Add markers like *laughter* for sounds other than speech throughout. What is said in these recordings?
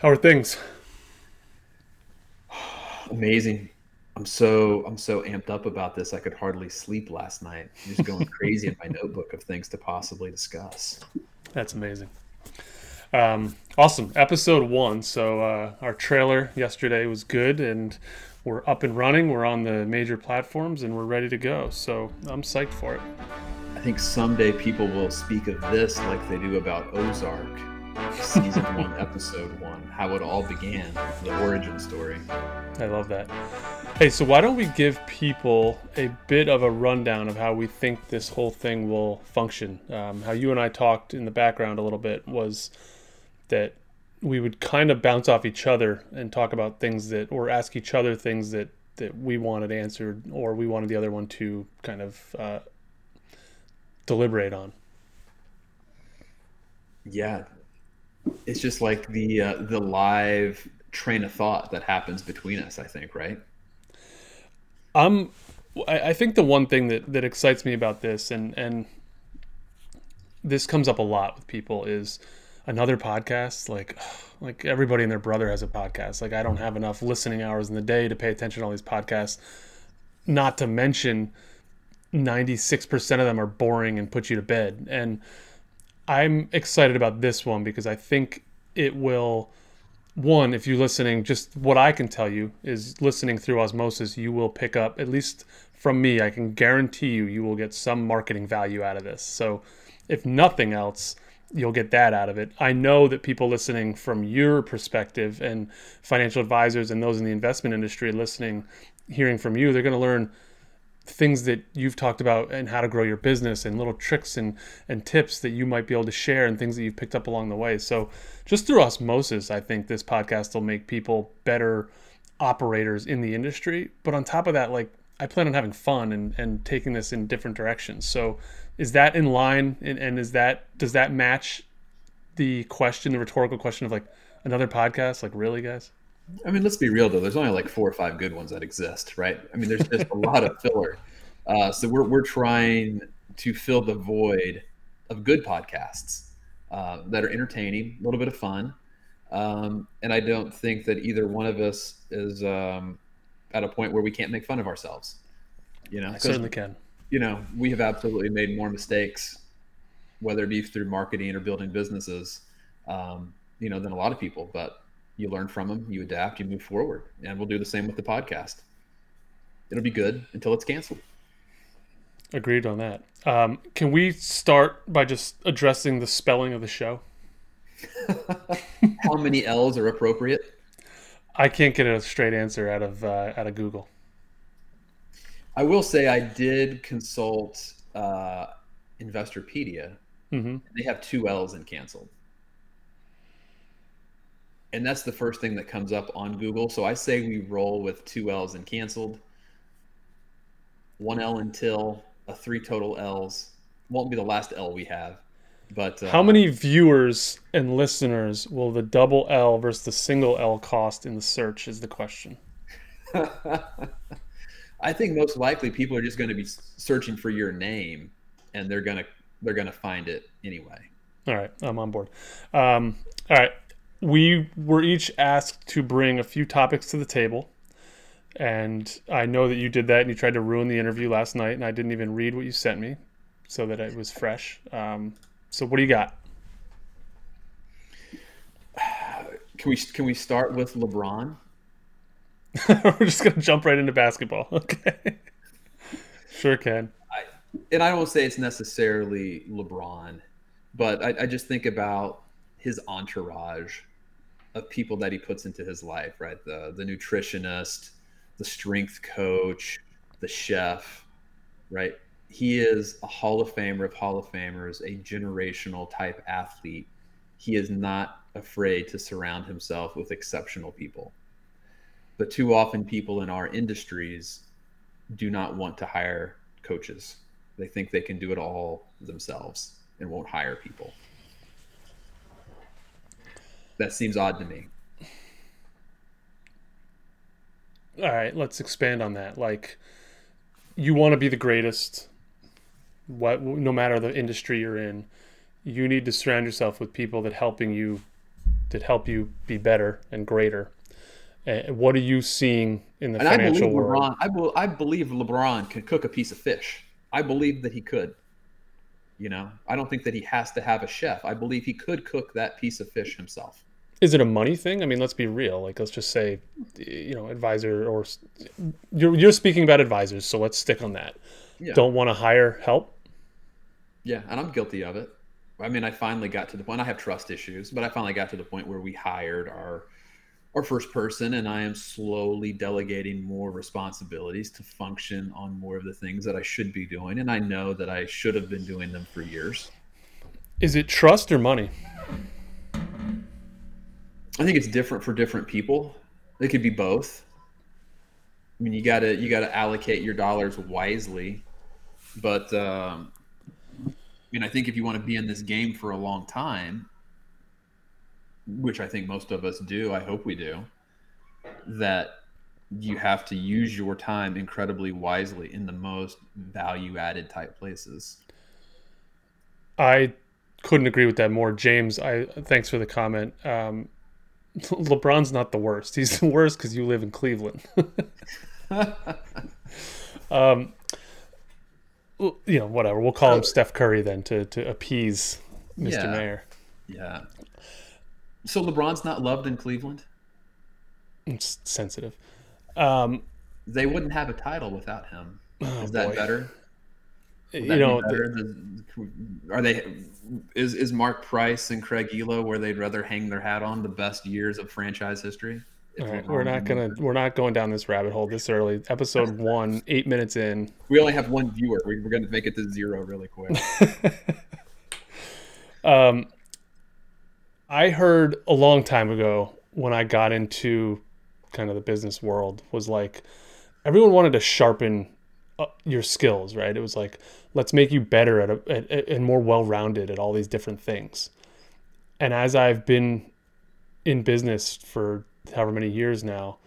How are things? *sighs* Amazing. I'm so I'm so amped up about this. I could hardly sleep last night. I'm just going *laughs* crazy in my notebook of things to possibly discuss. That's amazing. Um, awesome. Episode one. So uh, our trailer yesterday was good, and we're up and running. We're on the major platforms, and we're ready to go. So I'm psyched for it. I think someday people will speak of this like they do about Ozark, season one, episode one, how it all began, the origin story. I love that. Hey, so why don't we give people a bit of a rundown of how we think this whole thing will function? Um, how you and I talked in the background a little bit was that we would kind of bounce off each other and talk about things that or ask each other things that that we wanted answered or we wanted the other one to kind of uh, deliberate on yeah it's just like the uh, the live train of thought that happens between us i think right? I'm I, I think the one thing that that excites me about this and and this comes up a lot with people is another podcast like *sighs* like everybody and their brother has a podcast. Like i don't have enough listening hours in the day to pay attention to all these podcasts. Not to mention 96% of them are boring and put you to bed. And i'm excited about this one because i think it will one if you're listening just what i can tell you is listening through osmosis you will pick up at least from me i can guarantee you you will get some marketing value out of this so if nothing else you'll get that out of it. I know that people listening from your perspective and financial advisors and those in the investment industry listening, hearing from you, they're going to learn things that you've talked about and how to grow your business and little tricks and, and tips that you might be able to share and things that you've picked up along the way. So just through osmosis, I think this podcast will make people better operators in the industry. But on top of that, like I plan on having fun and, and taking this in different directions. So is that in line and, and is that does that match the question, the rhetorical question of like another podcast? Like really, guys? I mean, let's be real though. There's only like four or five good ones that exist, right? I mean, there's just a lot of filler. Uh, so we're we're trying to fill the void of good podcasts uh, that are entertaining, a little bit of fun, um, and I don't think that either one of us is um, at a point where we can't make fun of ourselves. You know, I certainly can you know, we have absolutely made more mistakes, whether it be through marketing or building businesses, um, you know, than a lot of people. But you learn from them, you adapt, you move forward, and we'll do the same with the podcast. It'll be good until it's canceled. Agreed on that. Um, can we start by just addressing the spelling of the show? *laughs* How many L's are appropriate? I can't get a straight answer out of uh, out of Google. I will say I did consult uh, Investopedia. Mm-hmm. They have two L's in canceled. And that's the first thing that comes up on Google. So I say we roll with two L's and canceled, one L until a three total L's. Won't be the last L we have. But uh, how many viewers and listeners will the double L versus the single L cost in the search? Is the question. *laughs* I think most likely people are just going to be searching for your name, and they're gonna they're gonna find it anyway. All right, I'm on board. Um, all right, we were each asked to bring a few topics to the table, and I know that you did that, and you tried to ruin the interview last night, and I didn't even read what you sent me, so that it was fresh. Um, so what do you got? *sighs* Can we can we start with LeBron? *laughs* We're just gonna jump right into basketball. *laughs* Okay. sure can. I, and I don't say it's necessarily LeBron, but I, I just think about his entourage of people that he puts into his life, right? The the nutritionist, the strength coach, the chef, right? He is a Hall of Famer of Hall of Famers, a generational type athlete. He is not afraid to surround himself with exceptional people. But too often, people in our industries do not want to hire coaches. They think they can do it all themselves and won't hire people. That seems odd to me. All right, let's expand on that. Like, you want to be the greatest, what no matter the industry you're in, you need to surround yourself with people that helping you that help you be better and greater. And what are you seeing in the and financial I believe world? LeBron, I, be, I believe LeBron can cook a piece of fish. I believe that he could. You know, I don't think that he has to have a chef. I believe he could cook that piece of fish himself. Is it a money thing? I mean, let's be real. Like, let's just say, you know, advisor or you're you're speaking about advisors, so let's stick on that. Yeah. Don't want to hire help. Yeah, and I'm guilty of it. I mean, I finally got to the point. I have trust issues, but I finally got to the point where we hired our our first person, and I am slowly delegating more responsibilities to function on more of the things that I should be doing, and I know that I should have been doing them for years. Is it trust or money? I think it's different for different people. It could be both. I mean, you gotta you gotta allocate your dollars wisely, but um, I mean, I think if you want to be in this game for a long time, which I think most of us do, I hope we do, that you have to use your time incredibly wisely in the most value added type places. I couldn't agree with that more, James. I thanks for the comment. Um, *laughs* LeBron's not the worst. He's the worst because you live in Cleveland. *laughs* um, you know, whatever. We'll call him Steph Curry then to to appease Mr. Yeah. Mayor. Yeah. So LeBron's not loved in Cleveland. It's sensitive. Um, They wouldn't have a title without him. oh Is that boy. better? You that be know, are they? Is is Mark Price and Craig Ehlo where they'd rather hang their hat on the best years of franchise history? All right, we're not gonna we're not going down this rabbit hole this early. Episode *laughs* one, eight minutes in. We only have one viewer. We- We're going to make it to zero really quick. *laughs* Um, I heard a long time ago when I got into kind of the business world was like everyone wanted to sharpen uh, your skills, right? It was like let's make you better at, a, at, at and more well-rounded at all these different things. And as I've been in business for however many years now,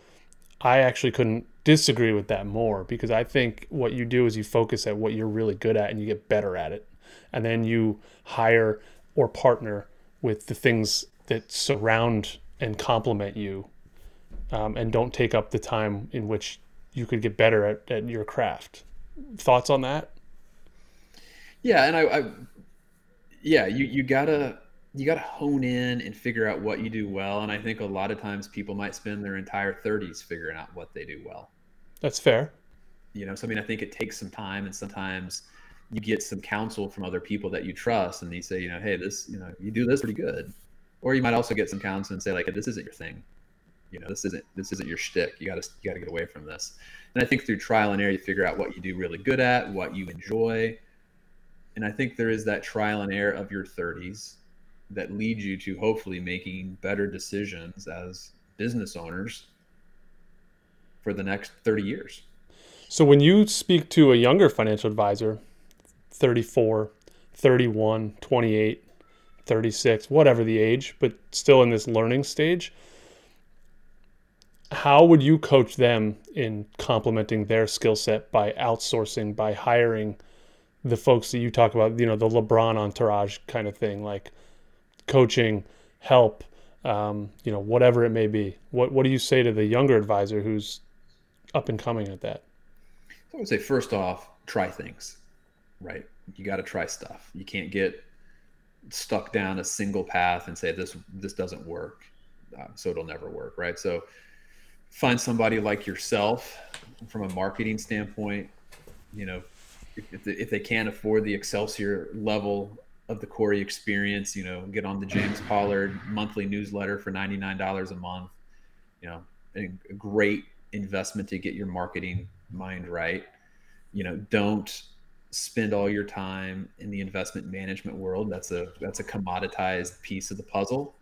I actually couldn't disagree with that more because I think what you do is you focus at what you're really good at and you get better at it. And then you hire or partner with the things that surround and complement you um, and don't take up the time in which you could get better at, at your craft. Thoughts on that? yeah, and I, I yeah, you you gotta you gotta hone in and figure out what you do well. And I think a lot of times people might spend their entire 30s figuring out what they do well. That's fair. you know so i mean i think it takes some time and sometimes you get some counsel from other people that you trust and they say you know hey this you know you do this pretty good or you might also get some counsel and say like this isn't your thing you know this isn't this isn't your shtick. you gotta you gotta get away from this. And i think through trial and error you figure out what you do really good at what you enjoy. And i think there is that trial and error of your 30s that leads you to hopefully making better decisions as business owners for the next 30 years. So when you speak to a younger financial advisor, 34, 31, 28, 36, whatever the age, but still in this learning stage, how would you coach them in complementing their skill set by outsourcing, by hiring the folks that you talk about, you know, the LeBron entourage kind of thing, like coaching, help, um, you know, whatever it may be. What what do you say to the younger advisor who's up and coming at that? I would say first off, try things, right? You got to try stuff. You can't get stuck down a single path and say this this doesn't work, uh, so it'll never work, right? So find somebody like yourself from a marketing standpoint. You know, if, if, they, can't afford the Excelsior level of the Corey experience, you know, get on the James Pollard monthly newsletter for ninety nine dollars a month. You know, a great investment to get your marketing mind right. You know, don't spend all your time in the investment management world. That's a that's a commoditized piece of the puzzle.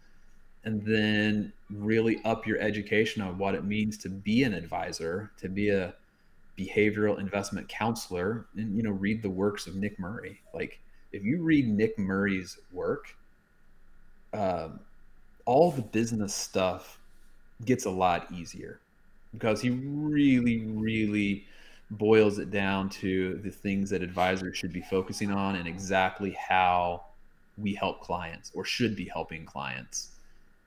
And then really up your education on what it means to be an advisor, to be a behavioral investment counselor, and you know, read the works of Nick Murray. Like if you read Nick Murray's work, um, all the business stuff gets a lot easier because he really, really boils it down to the things that advisors should be focusing on and exactly how we help clients or should be helping clients.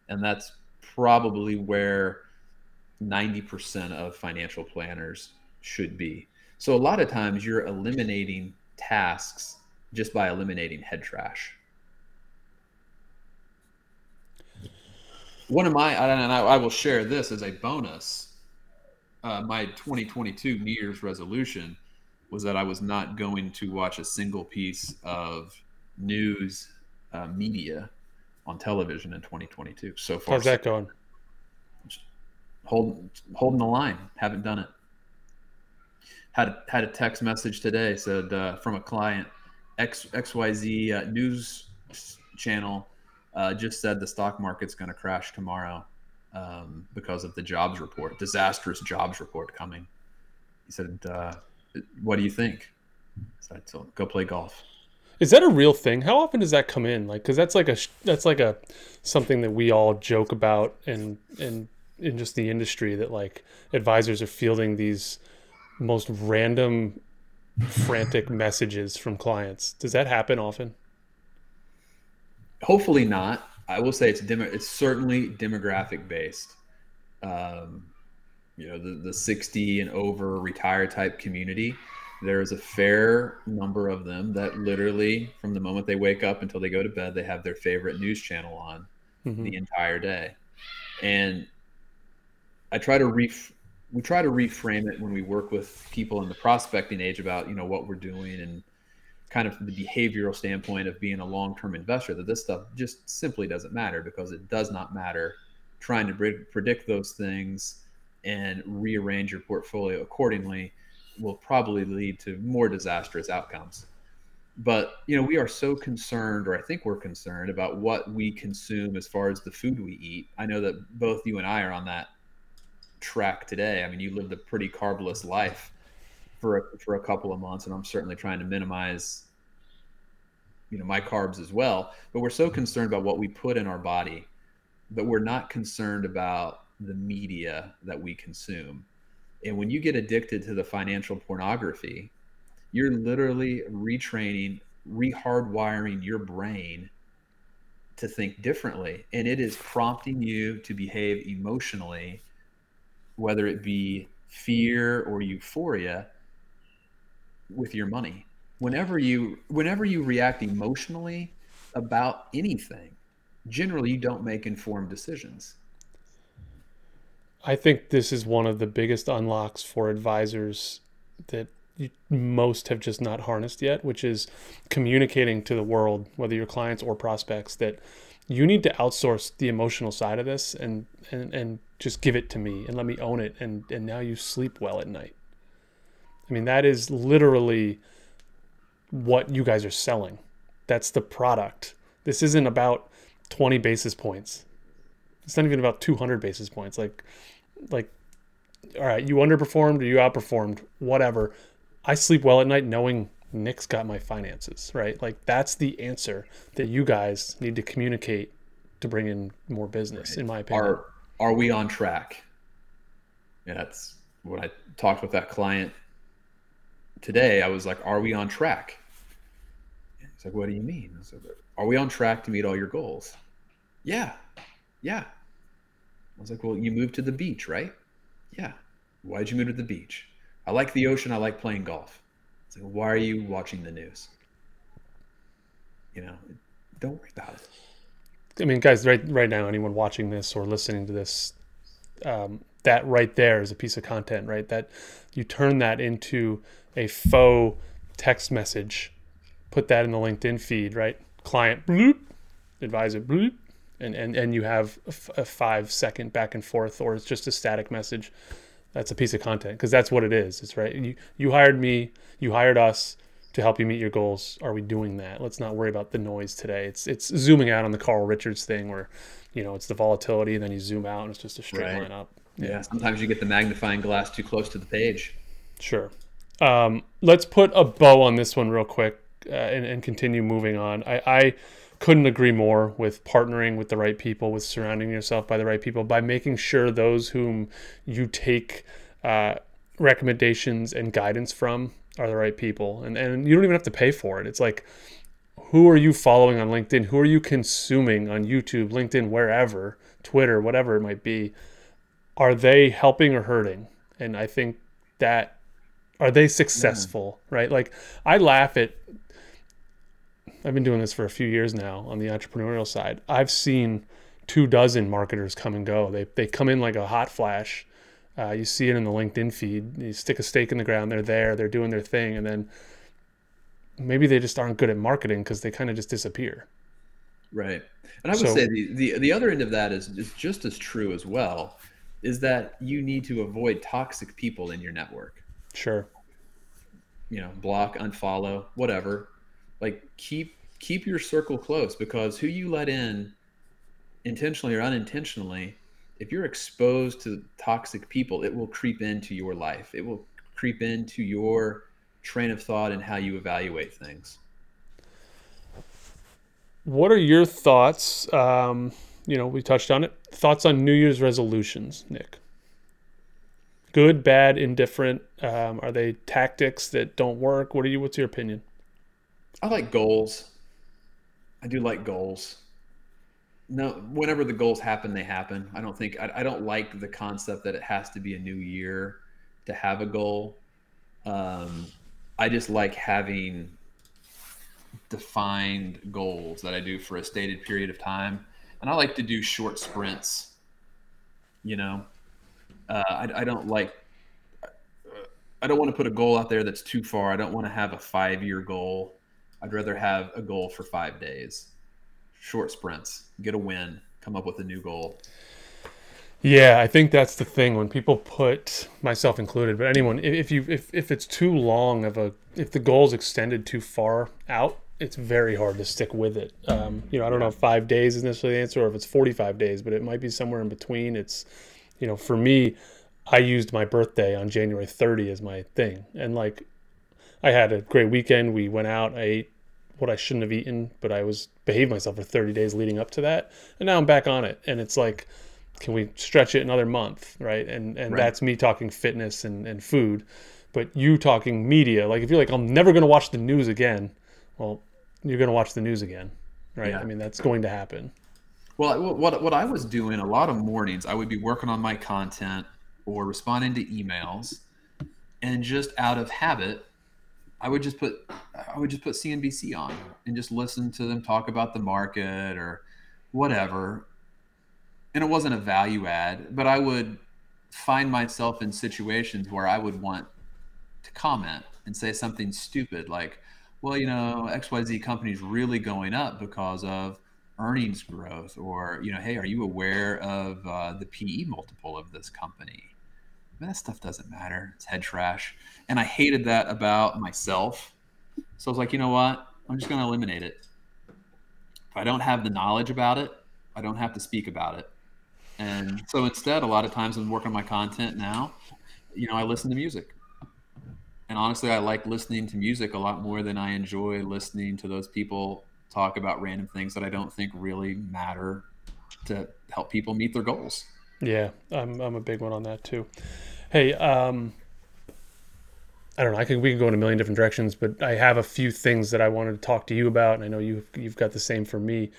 And that's probably where 90% of financial planners should be. So a lot of times you're eliminating tasks just by eliminating head trash. One of my, and I, I will share this as a bonus. Uh, my 2022 New Year's resolution was that I was not going to watch a single piece of news uh, media on television in 2022. So far, how's that going? Holding holding the line. Haven't done it. Had had a text message today said uh, from a client, X XYZ uh, news channel uh, just said the stock market's going to crash tomorrow um, because of the jobs report, disastrous jobs report coming. He said, uh, "What do you think?" So I told him, "Go play golf." Is that a real thing? How often does that come in? Like, because that's like a that's like a something that we all joke about, and and in just the industry that like advisors are fielding these most random, frantic *laughs* messages from clients. Does that happen often? Hopefully not. I will say it's demo, it's certainly demographic based. Um, you know, the the sixty and over retired type community there is a fair number of them that literally from the moment they wake up until they go to bed they have their favorite news channel on mm-hmm. the entire day and i try to ref we try to reframe it when we work with people in the prospecting age about you know what we're doing and kind of the behavioral standpoint of being a long-term investor that this stuff just simply doesn't matter because it does not matter trying to predict those things and rearrange your portfolio accordingly will probably lead to more disastrous outcomes. But you know, we are so concerned, or I think we're concerned about what we consume as far as the food we eat. I know that both you and I are on that track today. I mean, you lived a pretty carbless life for a, for a couple of months, and I'm certainly trying to minimize, you know, my carbs as well. But we're so concerned about what we put in our body, but we're not concerned about the media that we consume. And when you get addicted to the financial pornography, you're literally retraining, rehardwiring your brain to think differently. And it is prompting you to behave emotionally, whether it be fear or euphoria with your money. Whenever you whenever you react emotionally about anything, generally you don't make informed decisions. I think this is one of the biggest unlocks for advisors that most have just not harnessed yet, which is communicating to the world, whether your clients or prospects, that you need to outsource the emotional side of this and and, and just give it to me and let me own it and and now you sleep well at night. I mean that is literally what you guys are selling. That's the product. This isn't about 20 basis points. It's not even about 200 basis points. Like like all right, you underperformed or you outperformed, whatever. I sleep well at night knowing Nick's got my finances, right? Like that's the answer that you guys need to communicate to bring in more business, right. in my opinion. Are are we on track? Yeah, that's when I talked with that client today. I was like, "Are we on track?" He's like, "What do you mean?" I said, "Are we on track to meet all your goals?" Yeah, yeah. I was like, well, you moved to the beach, right? Yeah. Why'd you move to the beach? I like the ocean. I like playing golf. It's like, why are you watching the news? You know, don't worry about it. I mean, guys, right right now, anyone watching this or listening to this, um, that right there is a piece of content, right? That you turn that into a faux text message, put that in the LinkedIn feed, right? Client bloop, advisor bloop, and and, and you have a five second back and forth or it's just a static message. That's a piece of content because that's what it is. It's right you you hired me you hired us to help you meet your goals. Are we doing that? Let's not worry about the noise today. It's it's zooming out on the carl richards thing where you know it's the volatility and then you zoom out and it's just a straight right. line up. Yeah. yeah. Sometimes you get the magnifying glass too close to the page. Sure. Um, let's put a bow on this one real quick uh, and, and continue moving on. I i couldn't agree more with partnering with the right people, with surrounding yourself by the right people, by making sure those whom you take uh, recommendations and guidance from are the right people. And, and you don't even have to pay for it. It's like, who are you following on LinkedIn? Who are you consuming on YouTube, LinkedIn, wherever Twitter, whatever it might be, are they helping or hurting? And I think that are they successful, yeah. right? Like I laugh at I've been doing this for a few years now on the entrepreneurial side. I've seen two dozen marketers come and go. They they come in like a hot flash. Uh, you see it in the LinkedIn feed. You stick a stake in the ground. They're there. They're doing their thing, and then maybe they just aren't good at marketing because they kind of just disappear. Right. And I would so, say the, the the other end of that is is just as true as well. Is that you need to avoid toxic people in your network. Sure. You know, block, unfollow, whatever. Like keep keep your circle close because who you let in intentionally or unintentionally, if you're exposed to toxic people, it will creep into your life. It will creep into your train of thought and how you evaluate things. What are your thoughts? Um, you know, we touched on it. Thoughts on New Year's resolutions, Nick? Good, bad, indifferent. Um, are they tactics that don't work? What are you? What's your opinion? I like goals. I do like goals. No whenever the goals happen they happen. I don't think I, I, don't like the concept that it has to be a new year to have a goal. Um, i just like having defined goals that i do for a stated period of time. And i like to do short sprints you know? Uh, I, I don't like i don't want to put a goal out there that's too far. I don't want to have a five year goal i'd rather have a goal for five days short sprints, get a win, come up with a new goal. Yeah, I think that's the thing when people put myself included, but anyone if you if, if it's too long of a if the goal is extended too far out, it's very hard to stick with it. Um, you know, I don't know if five days is necessarily the answer or if it's 45 days, but it might be somewhere in between. It's, you know, for me, I used my birthday on January 30 as my thing. And like, I had a great weekend. We went out, I ate what I shouldn't have eaten, but I was behaved myself for 30 days leading up to that. And now I'm back on it. And it's like, can we stretch it another month? Right. And, and right. that's me talking fitness and, and food, but you talking media. Like if you're like, I'm never going to watch the news again. Well, you're going to watch the news again. Right. Yeah. I mean, that's going to happen. Well, what, what I was doing a lot of mornings, I would be working on my content or responding to emails and just out of habit, I would just put I would just put CNBC on and just listen to them talk about the market or whatever. And it wasn't a value add, but I would find myself in situations where I would want to comment and say something stupid like, well, you know, XYZ company is really going up because of earnings growth or, you know, hey, are you aware of uh, the PE multiple of this company? that stuff doesn't matter. It's head trash. And I hated that about myself. So I was like, you know what? I'm just going to eliminate it. If I don't have the knowledge about it, I don't have to speak about it. And so instead, a lot of times I'm working on my content now, you know, I listen to music. And honestly, I like listening to music a lot more than I enjoy listening to those people talk about random things that I don't think really matter to help people meet their goals. Yeah, I'm, I'm a big one on that too. Hey, um, I don't know. I can we can go in a million different directions, but I have a few things that I wanted to talk to you about, and I know you you've got the same for me.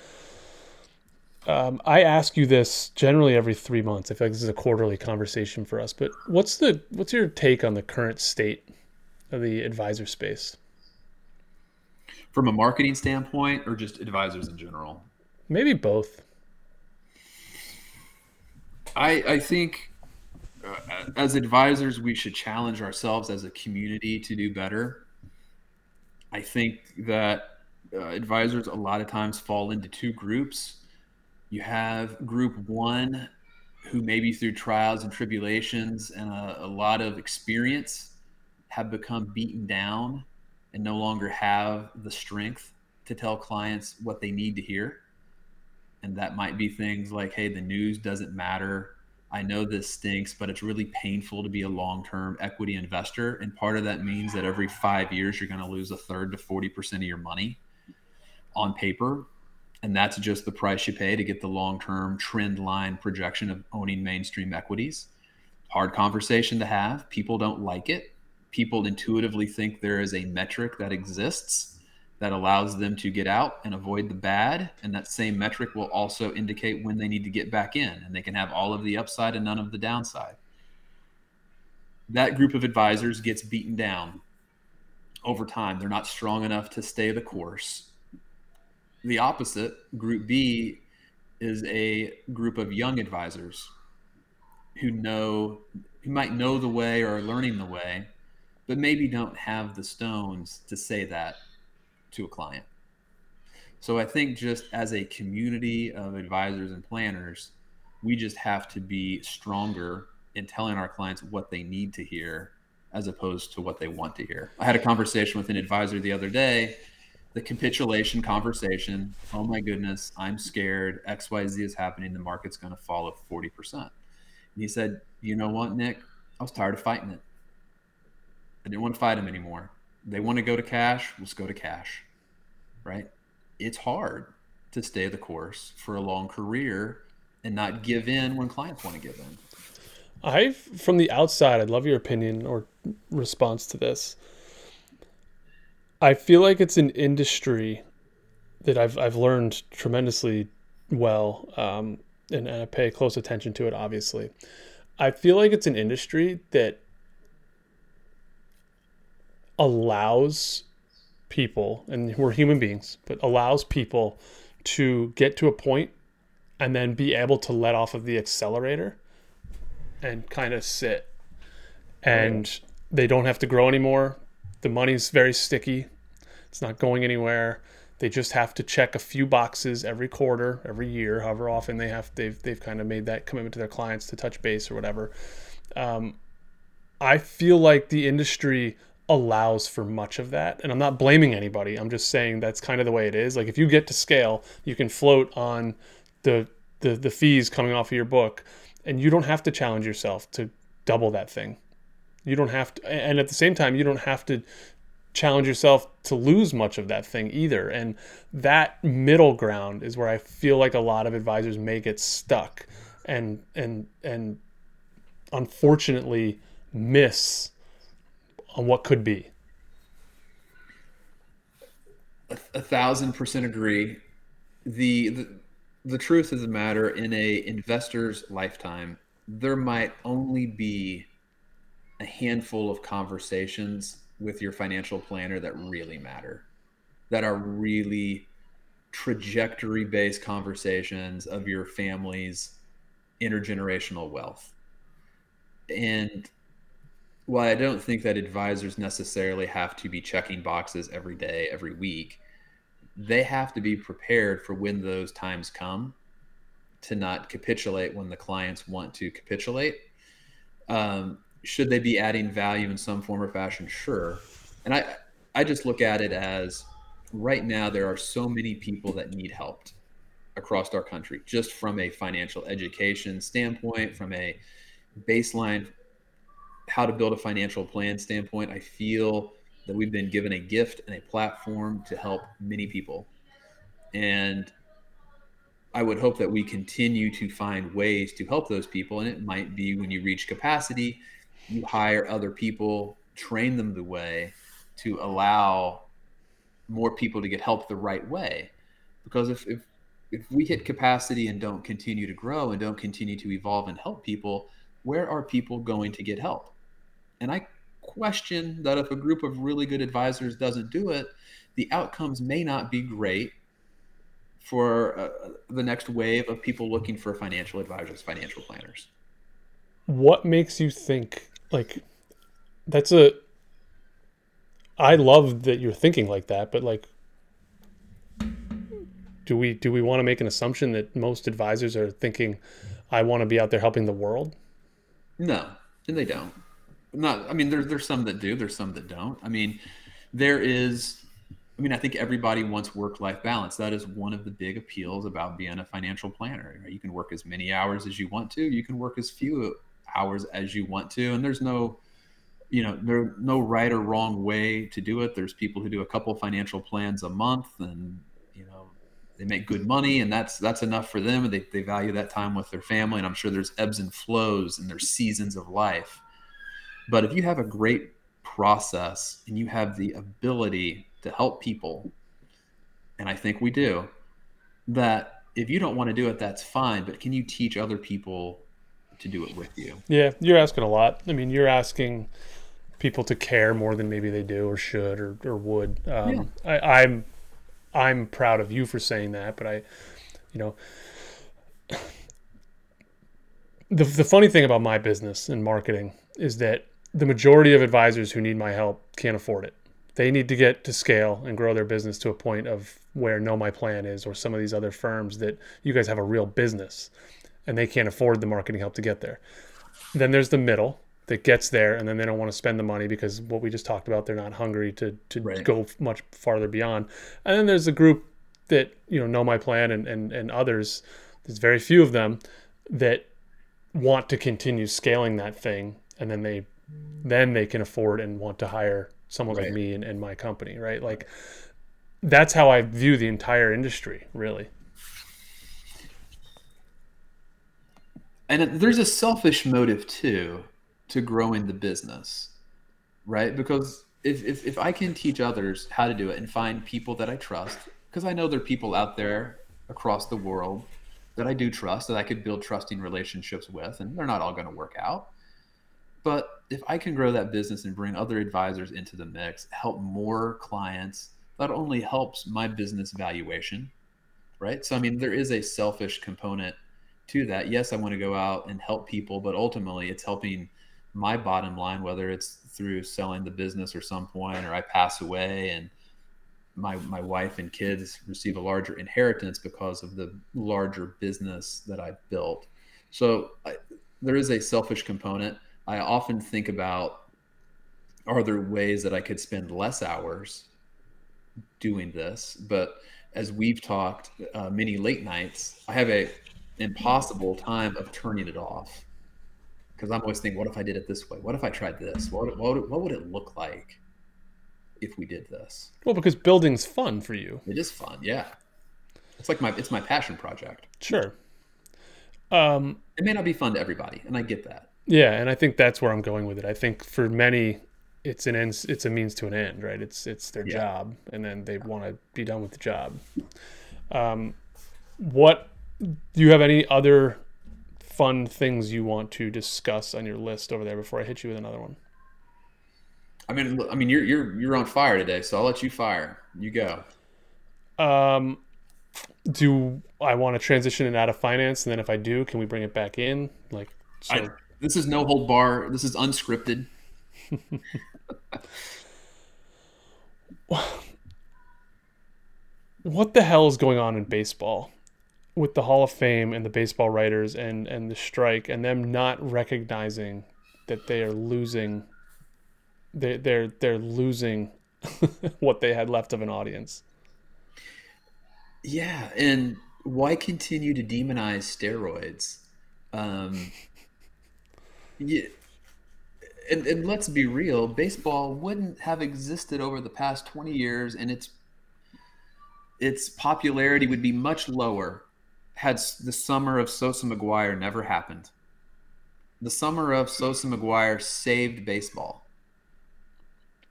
Um, I ask you this generally every three months. I feel like this is a quarterly conversation for us. But what's the what's your take on the current state of the advisor space? From a marketing standpoint, or just advisors in general? Maybe both. I I think uh, as advisors, we should challenge ourselves as a community to do better. I think that uh, advisors a lot of times fall into two groups. You have group one, who maybe through trials and tribulations and a, a lot of experience have become beaten down and no longer have the strength to tell clients what they need to hear. And that might be things like, hey, the news doesn't matter I know this stinks, but it's really painful to be a long term equity investor. And part of that means that every five years, you're going to lose a third to 40% of your money on paper. And that's just the price you pay to get the long term trend line projection of owning mainstream equities. Hard conversation to have. People don't like it. People intuitively think there is a metric that exists that allows them to get out and avoid the bad. And that same metric will also indicate when they need to get back in, and they can have all of the upside and none of the downside. That group of advisors gets beaten down over time. They're not strong enough to stay the course. The opposite, group B, is a group of young advisors who know who might know the way or are learning the way, but maybe don't have the stones to say that to a client. So I think just as a community of advisors and planners, we just have to be stronger in telling our clients what they need to hear as opposed to what they want to hear. I had a conversation with an advisor the other day, the capitulation conversation. Oh my goodness, I'm scared. XYZ is happening. The market's going to fall at 40%. And he said, You know what, Nick? I was tired of fighting it. I didn't want to fight him anymore. They want to go to cash, let's go to cash right? It's hard to stay the course for a long career and not give in when clients want to give in. I, from the outside, I'd love your opinion or response to this. I feel like it's an industry that I've I've learned tremendously well, um, and, and I pay close attention to it. Obviously, I feel like it's an industry that allows people, and we're human beings, but allows people to get to a point and then be able to let off of the accelerator and kind of sit. And they don't have to grow anymore. The money's very sticky. It's not going anywhere. They just have to check a few boxes every quarter, every year, however often they have. They've they've kind of made that commitment to their clients to touch base or whatever. Um, I feel like the industry allows for much of that. And I'm not blaming anybody. I'm just saying that's kind of the way it is. Like if you get to scale, you can float on the the, the fees coming off of your book and you don't have to challenge yourself to double that thing. You don't have to and at the same time you don't have to challenge yourself to lose much of that thing either. And that middle ground is where I feel like a lot of advisors may get stuck and and and unfortunately miss on what could be. A, a thousand percent agree. The, the the truth of the matter in a investor's lifetime, there might only be a handful of conversations with your financial planner that really matter, that are really trajectory based conversations of your family's intergenerational wealth. And well, I don't think that advisors necessarily have to be checking boxes every day, every week. They have to be prepared for when those times come to not capitulate when the clients want to capitulate. Um, should they be adding value in some form or fashion? Sure. And I, I just look at it as right now there are so many people that need help across our country, just from a financial education standpoint, from a baseline how to build a financial plan standpoint, I feel that we've been given a gift and a platform to help many people. And I would hope that we continue to find ways to help those people. And it might be when you reach capacity, you hire other people, train them the way to allow more people to get help the right way. Because if, if, if we hit capacity and don't continue to grow and don't continue to evolve and help people, where are people going to get help? And I question that if a group of really good advisors doesn't do it, the outcomes may not be great for uh, the next wave of people looking for financial advisors, financial planners. What makes you think like that's a I love that you're thinking like that, but like do we do we want to make an assumption that most advisors are thinking I want to be out there helping the world? No, and they don't not i mean there's there's some that do there's some that don't. I mean there is i mean i think everybody wants work life balance. That is one of the big appeals about being a financial planner Right? you can work as many hours as you want to. You can work as few hours as you want to. And there's no you know there's no right or wrong way to do it. There's people who do a couple financial plans a month and you know they make good money and that's that's enough for them. And they, they value that time with their family. And i'm sure there's ebbs and flows and there's seasons of life but if you have a great process and you have the ability to help people and I think we do, that if you don't want to do it, that's fine. But can you teach other people to do it with you? Yeah, you're asking a lot. I mean, you're asking people to care more than maybe they do or should or, or would. Um, I, I'm I'm proud of you for saying that, but I, you know, *sighs* the the funny thing about my business and marketing is that the majority of advisors who need my help can't afford it. They need to get to scale and grow their business to a point of where Know My Plan is, or some of these other firms that you guys have a real business, and they can't afford the marketing help to get there. Then there's the middle that gets there, and then they don't want to spend the money because what we just talked about, they're not hungry to to Right. go much farther beyond. And then there's the group that you know know my plan and and, and others. There's very few of them that want to continue scaling that thing, and then they then they can afford and want to hire someone like me and, and my company, right? Like that's how I view the entire industry, really. And there's a selfish motive too to growing the business, right? Because if, if, if I can teach others how to do it and find people that I trust, because I know there are people out there across the world that I do trust that I could build trusting relationships with, and they're not all going to work out. But if I can grow that business and bring other advisors into the mix, help more clients, that only helps my business valuation, right? So, I mean, there is a selfish component to that. Yes, I want to go out and help people, but ultimately it's helping my bottom line, whether it's through selling the business or some point, or I pass away and my my wife and kids receive a larger inheritance because of the larger business that I've built. So I, there is a selfish component. I often think about are there ways that I could spend less hours doing this? But as we've talked uh, many late nights, I have a impossible time of turning it off because I'm always thinking, what if I did it this way? What if I tried this? What what, would- what would it look like if we did this? Well, because building's fun for you. It is fun, yeah. It's like my it's my passion project. Sure. Um, It may not be fun to everybody, and I get that. Yeah, and I think that's where I'm going with it. I think for many, it's an end, it's a means to an end, right? It's it's their Yeah. job, and then they want to be done with the job. Um, what do you have any other fun things you want to discuss on your list over there before I hit you with another one? I mean, I mean, you're you're you're on fire today, so I'll let you fire. You go. Um, do I want to transition it out of finance, and then if I do, can we bring it back in? Like, so I, this is no hold bar. This is unscripted. what the hell is going on in baseball with the Hall of Fame and the baseball writers and and the strike and them not recognizing that they are losing they they're they're losing *laughs* what they had left of an audience. Yeah, and why continue to demonize steroids? Um, yeah, and, and let's be real, baseball wouldn't have existed over the past 20 years, and its its popularity would be much lower had the summer of Sosa McGwire never happened. The summer of Sosa McGwire saved baseball.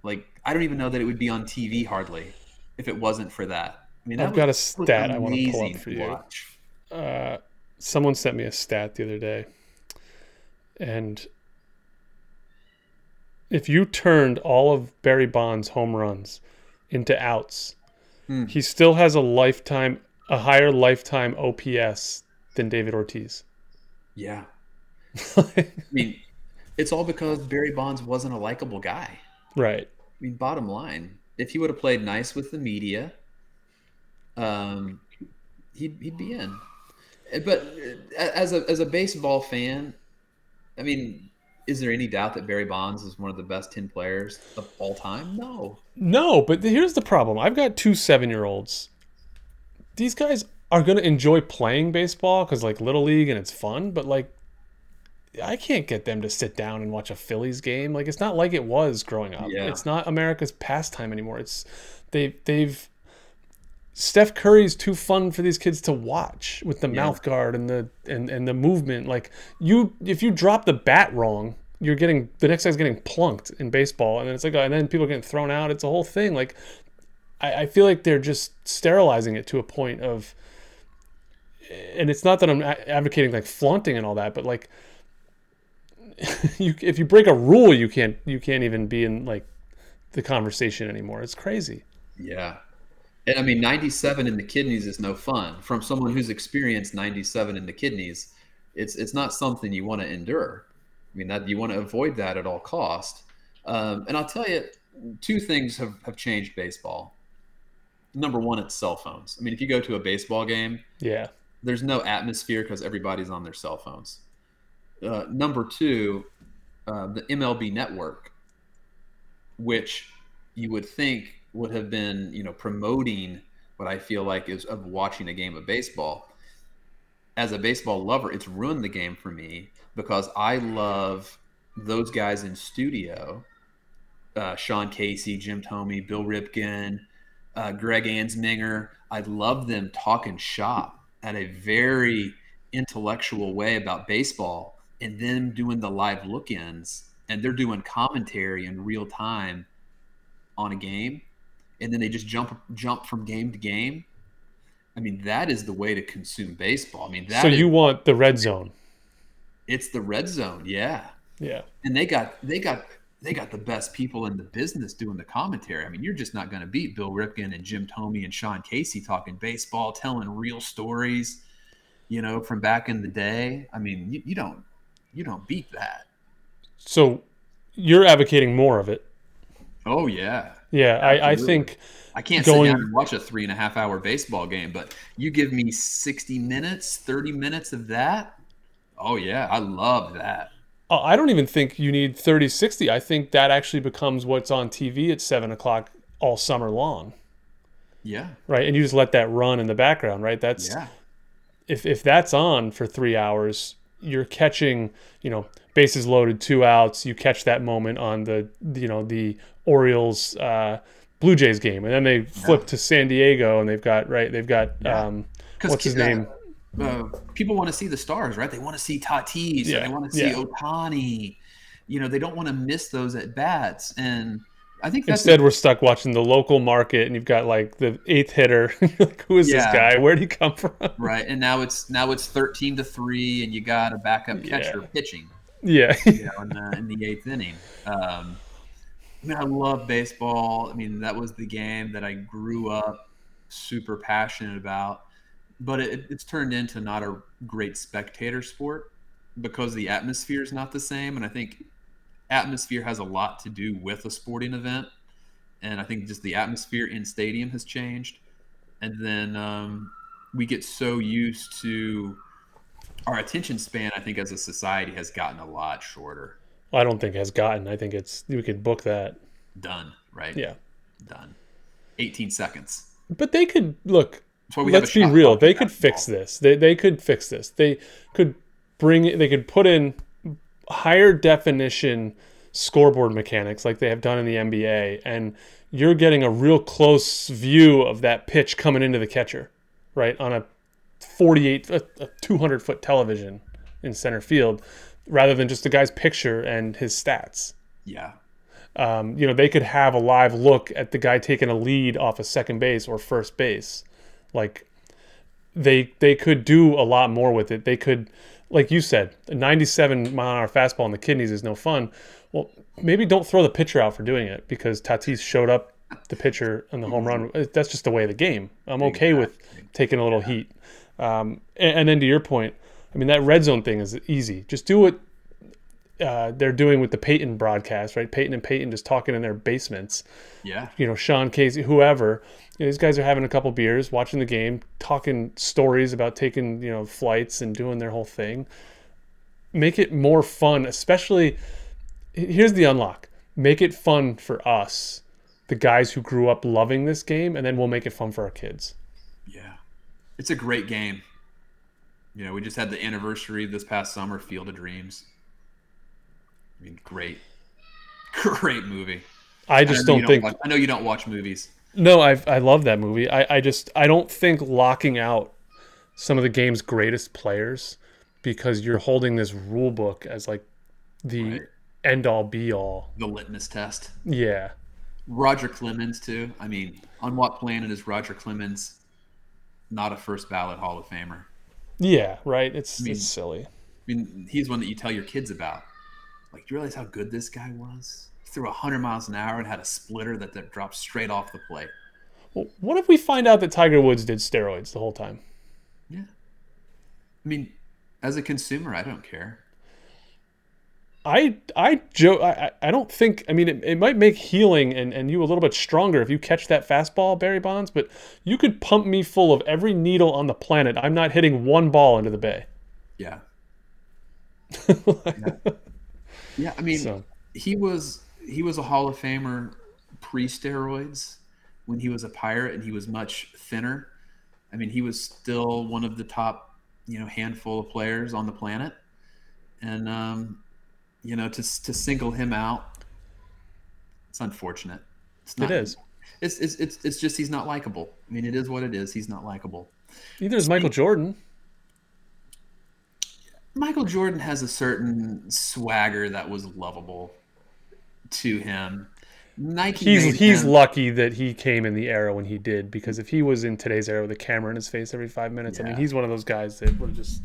Like I don't even know that it would be on TV hardly if it wasn't for that. I mean, that I've got a stat I wanna pull up for you. Uh, someone sent me a stat the other day, and if you turned all of Barry Bonds' home runs into outs, Hmm. he still has a lifetime, a higher lifetime OPS than David Ortiz. Yeah. *laughs* I mean, it's all because Barry Bonds wasn't a likable guy. right. I mean, bottom line, if he would have played nice with the media, um, he'd, he'd be in. But as a, as a baseball fan, I mean, is there any doubt that Barry Bonds is one of the best 10 players of all time? No. No, but here's the problem. I've got two seven year olds. These guys are going to enjoy playing baseball because, like, Little League and it's fun, but, like, I can't get them to sit down and watch a Phillies game. Like, it's not like it was growing up. Yeah. It's not America's pastime anymore. It's, they've, they've, Steph Curry's too fun for these kids to watch with the mouth guard and the and, and the movement. Like you, if you drop the bat wrong, you're getting the next guy's getting plunked in baseball, and then it's like, and then people are getting thrown out. It's a whole thing. Like, I, I feel like they're just sterilizing it to a point of and it's not that I'm advocating like flaunting and all that, but like *laughs* you if you break a rule, you can't you can't even be in like the conversation anymore. It's crazy. Yeah. And I mean, 97 in the kidneys is no fun. From someone who's experienced 97 in the kidneys, it's it's not something you want to endure. I mean, that you want to avoid that at all cost. Um, and I'll tell you, two things have, have changed baseball. Number one, it's cell phones. I mean, if you go to a baseball game, Yeah. there's no atmosphere because everybody's on their cell phones. Uh, number two, uh, the MLB network, which you would think would have been, you know, promoting what I feel like is of watching a game of baseball. As a baseball lover, it's ruined the game for me because I love those guys in studio, uh, Sean Casey, Jim Thome, Bill Ripken, uh, Greg Amsinger. I love them talking shop at a very intellectual way about baseball and then doing the live look-ins and they're doing commentary in real time on a game and then they just jump jump from game to game i mean that is the way to consume baseball i mean that so is- you want the red zone. it's the red zone yeah Yeah. and they got they got they got the best people in the business doing the commentary. I mean, you're just not going to beat Bill Ripken and Jim Thome and Sean Casey talking baseball, telling real stories, you know, from back in the day. I mean, you, you don't you don't beat that. So you're advocating more of it. Oh yeah, Yeah, I, I think I can't Going- sit down and watch a three and a half hour baseball game, but you give me 60 minutes, 30 minutes of that. Oh yeah, I love that. uh, I don't even think you need 30 60. I think that actually becomes what's on TV at seven o'clock all summer long, Yeah, right? And you just let that run in the background, right? That's yeah, if if that's on for three hours, you're catching, you know, bases loaded, two outs. You catch that moment on the, you know, the Orioles uh, Blue Jays game, and then they flip to San Diego, and they've got right, they've got Yeah. um, what's his uh, name? uh, people want to see the stars, right? They want to see Tatis, Yeah, they want to see yeah. Ohtani. You know, they don't want to miss those at bats, and I think that's Instead, we're stuck watching the local market, and you've got like the eighth hitter. *laughs* like, who is Yeah. this guy? Where'd he come from? right. And now it's now it's thirteen to three, and you got a backup catcher Yeah. pitching. yeah, you know, in, *laughs* the, in the eighth inning. Um, I love baseball. I mean, that was the game that I grew up super passionate about, but it, it's turned into not a great spectator sport because the atmosphere is not the same. And I think atmosphere has a lot to do with a sporting event. And I think just the atmosphere in stadium has changed. And then um, we get so used to our attention span, I think, as a society has gotten a lot shorter. I don't think has gotten. I think it's we could book that. Done, right? Yeah, Done. 18 seconds. but they could look. Let's be real. They could fix this. They they could fix this. They could bring. They could put in higher definition scoreboard mechanics like they have done in the NBA, and you're getting a real close view of that pitch coming into the catcher, right on a 48, a, a 200 foot television in center field, rather than just the guy's picture and his stats. Yeah. Um, you know, they could have a live look at the guy taking a lead off of second base or first base. Like they they could do a lot more with it. They could, like you said, a 97 mile an hour fastball in the kidneys is no fun. Well, maybe don't throw the pitcher out for doing it because Tatis showed up the pitcher and the home run. That's just the way of the game. I'm okay with taking a little heat. Um, and, and then to your point, I mean that red zone thing is easy. Just do what uh, they're doing with the Peyton broadcast, right? Peyton and Peyton just talking in their basements. Yeah. You know, Sean Casey, whoever. You know, these guys are having a couple beers, watching the game, talking stories about taking you know flights and doing their whole thing. Make it more fun, especially. Here's the unlock: make it fun for us, the guys who grew up loving this game, and then we'll make it fun for our kids. Yeah. It's a great game. You know, we just had the anniversary this past summer, Field of Dreams. I mean, great. *laughs* Great movie. I just know you don't think. watch- I know you don't watch movies. No, I I love that movie. I, I just I don't think locking out some of the game's greatest players because you're holding this rule book as like the Right. end all be all. The litmus test. Yeah. Roger Clemens too. I mean, on what planet is Roger Clemens not a first ballot Hall of Famer? Yeah, right. It's I mean- it's silly. I mean, he's one that you tell your kids about. Like, do you realize how good this guy was? He threw 100 miles an hour and had a splitter that, that dropped straight off the plate. Well, what if we find out that Tiger Woods did steroids the whole time? Yeah. I mean, as a consumer, I don't care. I I joke. I, I I don't think. I mean, it, it might make healing and, and you a little bit stronger if you catch that fastball, Barry Bonds. But you could pump me full of every needle on the planet. I'm not hitting one ball into the bay. Yeah. yeah. *laughs* Yeah, I mean, So he was he was a Hall of Famer pre steroids when he was a pirate and he was much thinner. I mean, he was still one of the top, you know, handful of players on the planet, and um, you know, to to single him out, it's unfortunate. It's it is. It's, it's it's it's just he's not likable. I mean, it is what it is. He's not likable. Neither is Michael Jordan. Michael Jordan has a certain swagger that was lovable to him. Nike. He's he's him- lucky that he came in the era when he did because if he was in today's era with a camera in his face every five minutes, I mean, he's one of those guys that would have just.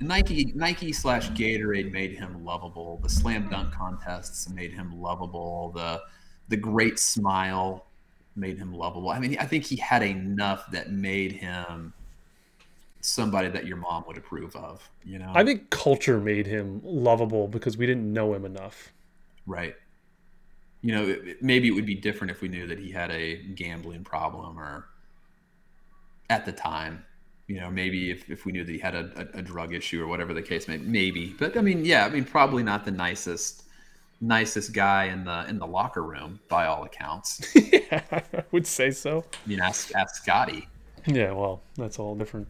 Nike Nike slash Gatorade made him lovable. The slam dunk contests made him lovable. The the great smile made him lovable. I mean, I think he had enough that made him somebody that your mom would approve of. You know, I think culture made him lovable because we didn't know him enough. right? You know, it, it- maybe it would be different if we knew that he had a gambling problem or at the time. You know, maybe if, if we knew that he had a, a, a drug issue or whatever the case may maybe. But I mean, yeah, I mean, probably not the nicest nicest guy in the in the locker room by all accounts. *laughs* yeah, I would say so. I mean, ask ask Scotty. Yeah, well, that's all different.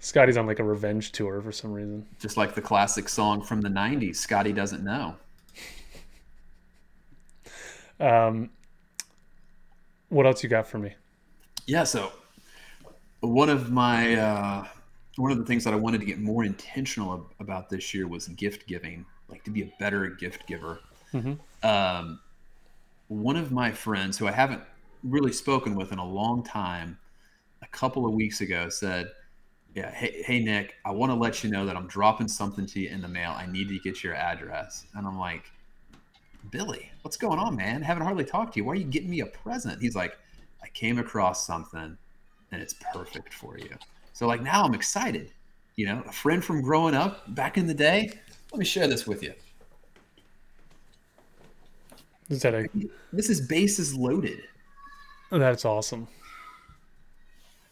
Scotty's on like a revenge tour for some reason. Just like the classic song from the '90s, Scotty doesn't know. Um, what else you got for me? Yeah, so one of my uh, one of the things that I wanted to get more intentional ab- about this year was gift giving, like to be a better gift giver. Mhm. Um, one of my friends, who I haven't really spoken with in a long time, a couple of weeks ago said, "Yeah, hey, hey Nic, I want to let you know that I'm dropping something to you in the mail. I need to get your address." And I'm like, Billy, what's going on, man? Haven't hardly talked to you. Why are you getting me a present? He's like, I came across something and it's perfect for you. So like now I'm excited. You know, a friend from growing up back in the day. Let me share this with you. Is that a? This is bases loaded. Oh, that's awesome.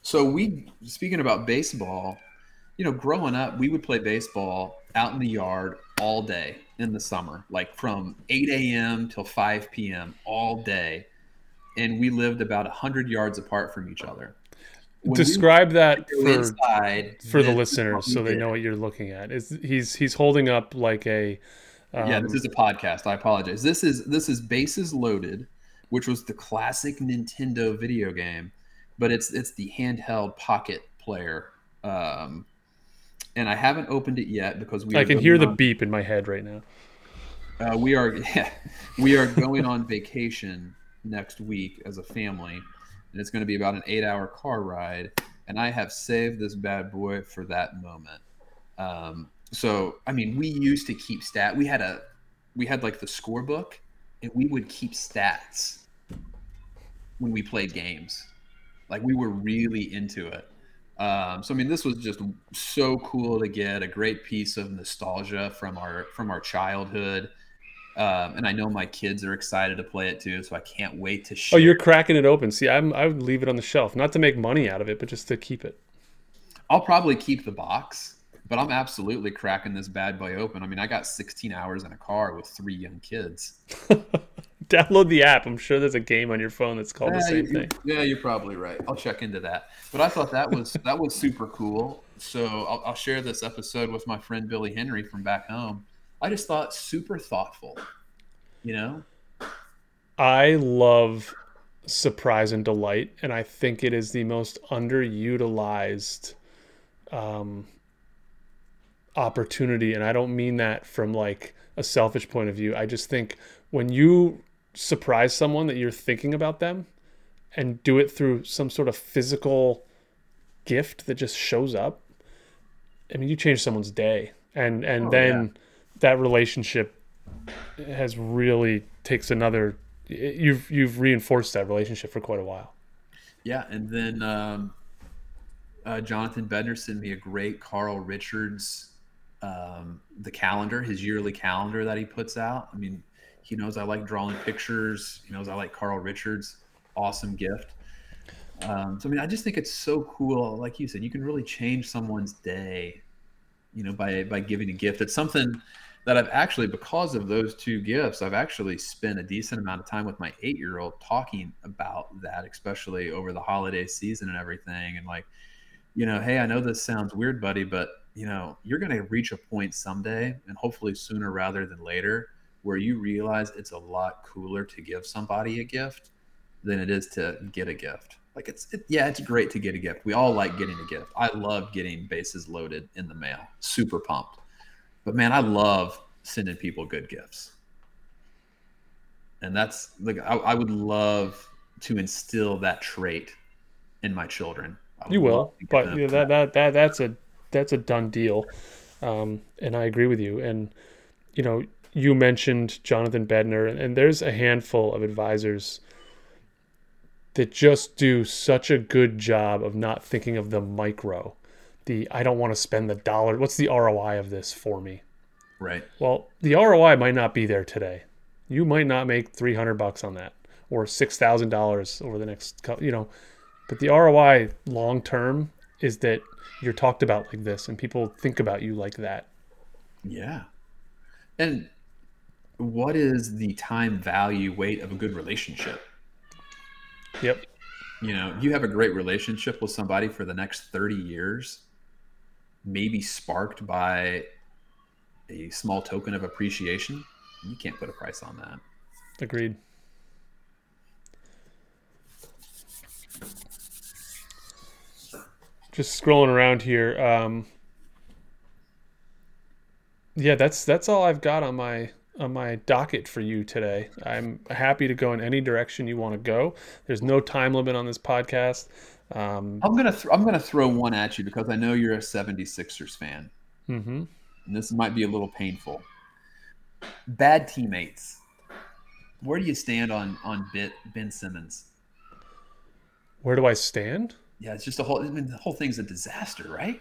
So we speaking about baseball, you know, growing up, we would play baseball out in the yard all day in the summer, like from 8 a.m. till 5 p.m. all day. And we lived about 100 yards apart from each other. When we Describe that for inside, for the listeners so they did. know what you're looking at. Is he's he's holding up like a um, yeah, this is a podcast. I apologize. This is this is Bases Loaded, which was the classic Nintendo video game, but it's it's the handheld pocket player. Um, and I haven't opened it yet because we. I can hear the beep in my head right now. Uh, we are *laughs* yeah, we are going on vacation next week as a family, and it's going to be about an eight-hour car ride. And I have saved this bad boy for that moment. Um, so I mean, we used to keep stat. We had a we had like the scorebook, and we would keep stats when we played games. Like we were really into it. Um, so I mean, this was just so cool to get a great piece of nostalgia from our from our childhood. Um, and I know my kids are excited to play it too, so I can't wait to Oh, you're cracking it open. See, I'm, I would leave it on the shelf, not to make money out of it, but just to keep it. I'll probably keep the box, but I'm absolutely cracking this bad boy open. I mean, I got 16 hours in a car with three young kids. *laughs* Download the app. I'm sure there's a game on your phone that's called the same you- thing. Yeah, you're probably right. I'll check into that. But I thought that was that was super cool. So I'll, I'll share this episode with my friend Billy Henry from back home. I just thought super thoughtful. You know, I love surprise and delight, and I think it is the most underutilized um, opportunity. And I don't mean that from like a selfish point of view. I just think when you surprise someone that you're thinking about them and do it through some sort of physical gift that just shows up, I mean, you change someone's day, and and Oh, then yeah. That relationship has really takes another. You've you've reinforced that relationship for quite a while. Yeah, and then um, uh, Jonathan Bednar sent me a great Carl Richards um, the calendar, his yearly calendar that he puts out. I mean, he knows I like drawing pictures. He knows I like Carl Richards. Awesome gift. Um, so I mean, I just think it's so cool. Like you said, you can really change someone's day, you know, by by giving a gift. It's something that I've actually, because of those two gifts, I've actually spent a decent amount of time with my eight year old talking about that, especially over the holiday season and everything. And like, you know, hey, I know this sounds weird, buddy, but you know, you're going to reach a point someday, and hopefully sooner rather than later, where you realize it's a lot cooler to give somebody a gift than it is to get a gift. Like it's, it, yeah, it's great to get a gift. We all like getting a gift. I love getting bases loaded in the mail. Super pumped. But man, I love sending people good gifts. And that's like I, I would love to instill that trait in my children. You will, love to get but yeah, that that that that's a that's a done deal, um, and I agree with you. And you know, you mentioned Jonathan Bedner, and, and there's a handful of advisors that just do such a good job of not thinking of the micro. The I don't want to spend the dollar. What's the ROI of this for me? right. Well, the ROI might not be there today. You might not make 300 bucks on that or $6,000 over the next couple, you know, but the ROI long term is that you're talked about like this and people think about you like that. Yeah. And what is the time value weight of a good relationship? Yep. You know, you have a great relationship with somebody for the next 30 years, maybe sparked by a small token of appreciation. You can't put a price on that. Agreed. Just scrolling around here. Um, yeah, that's that's all I've got on my on my docket for you today. I'm happy to go in any direction you want to go. There's no time limit on this podcast. Um, I'm gonna th- I'm gonna throw one at you because I know you're a 76ers fan, mhm. and this might be a little painful. Bad teammates. Where do you stand on on Bit Ben Simmons? Where do I stand? Yeah, it's just a whole. I mean, the whole thing's a disaster, right?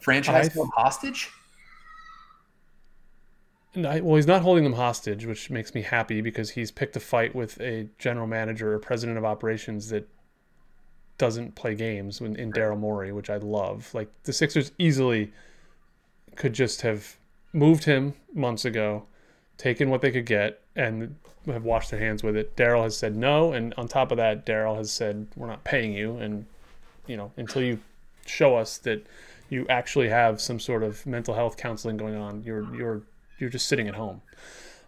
Franchise I've- hostage. And I, well, he's not holding them hostage, which makes me happy because he's picked a fight with a general manager or president of operations that doesn't play games in, in Daryl Morey, which I love. Like the Sixers easily could just have moved him months ago, taken what they could get, and have washed their hands with it. Daryl has said no, and on top of that, Daryl has said we're not paying you, and you know until you show us that you actually have some sort of mental health counseling going on, you're you're you're just sitting at home.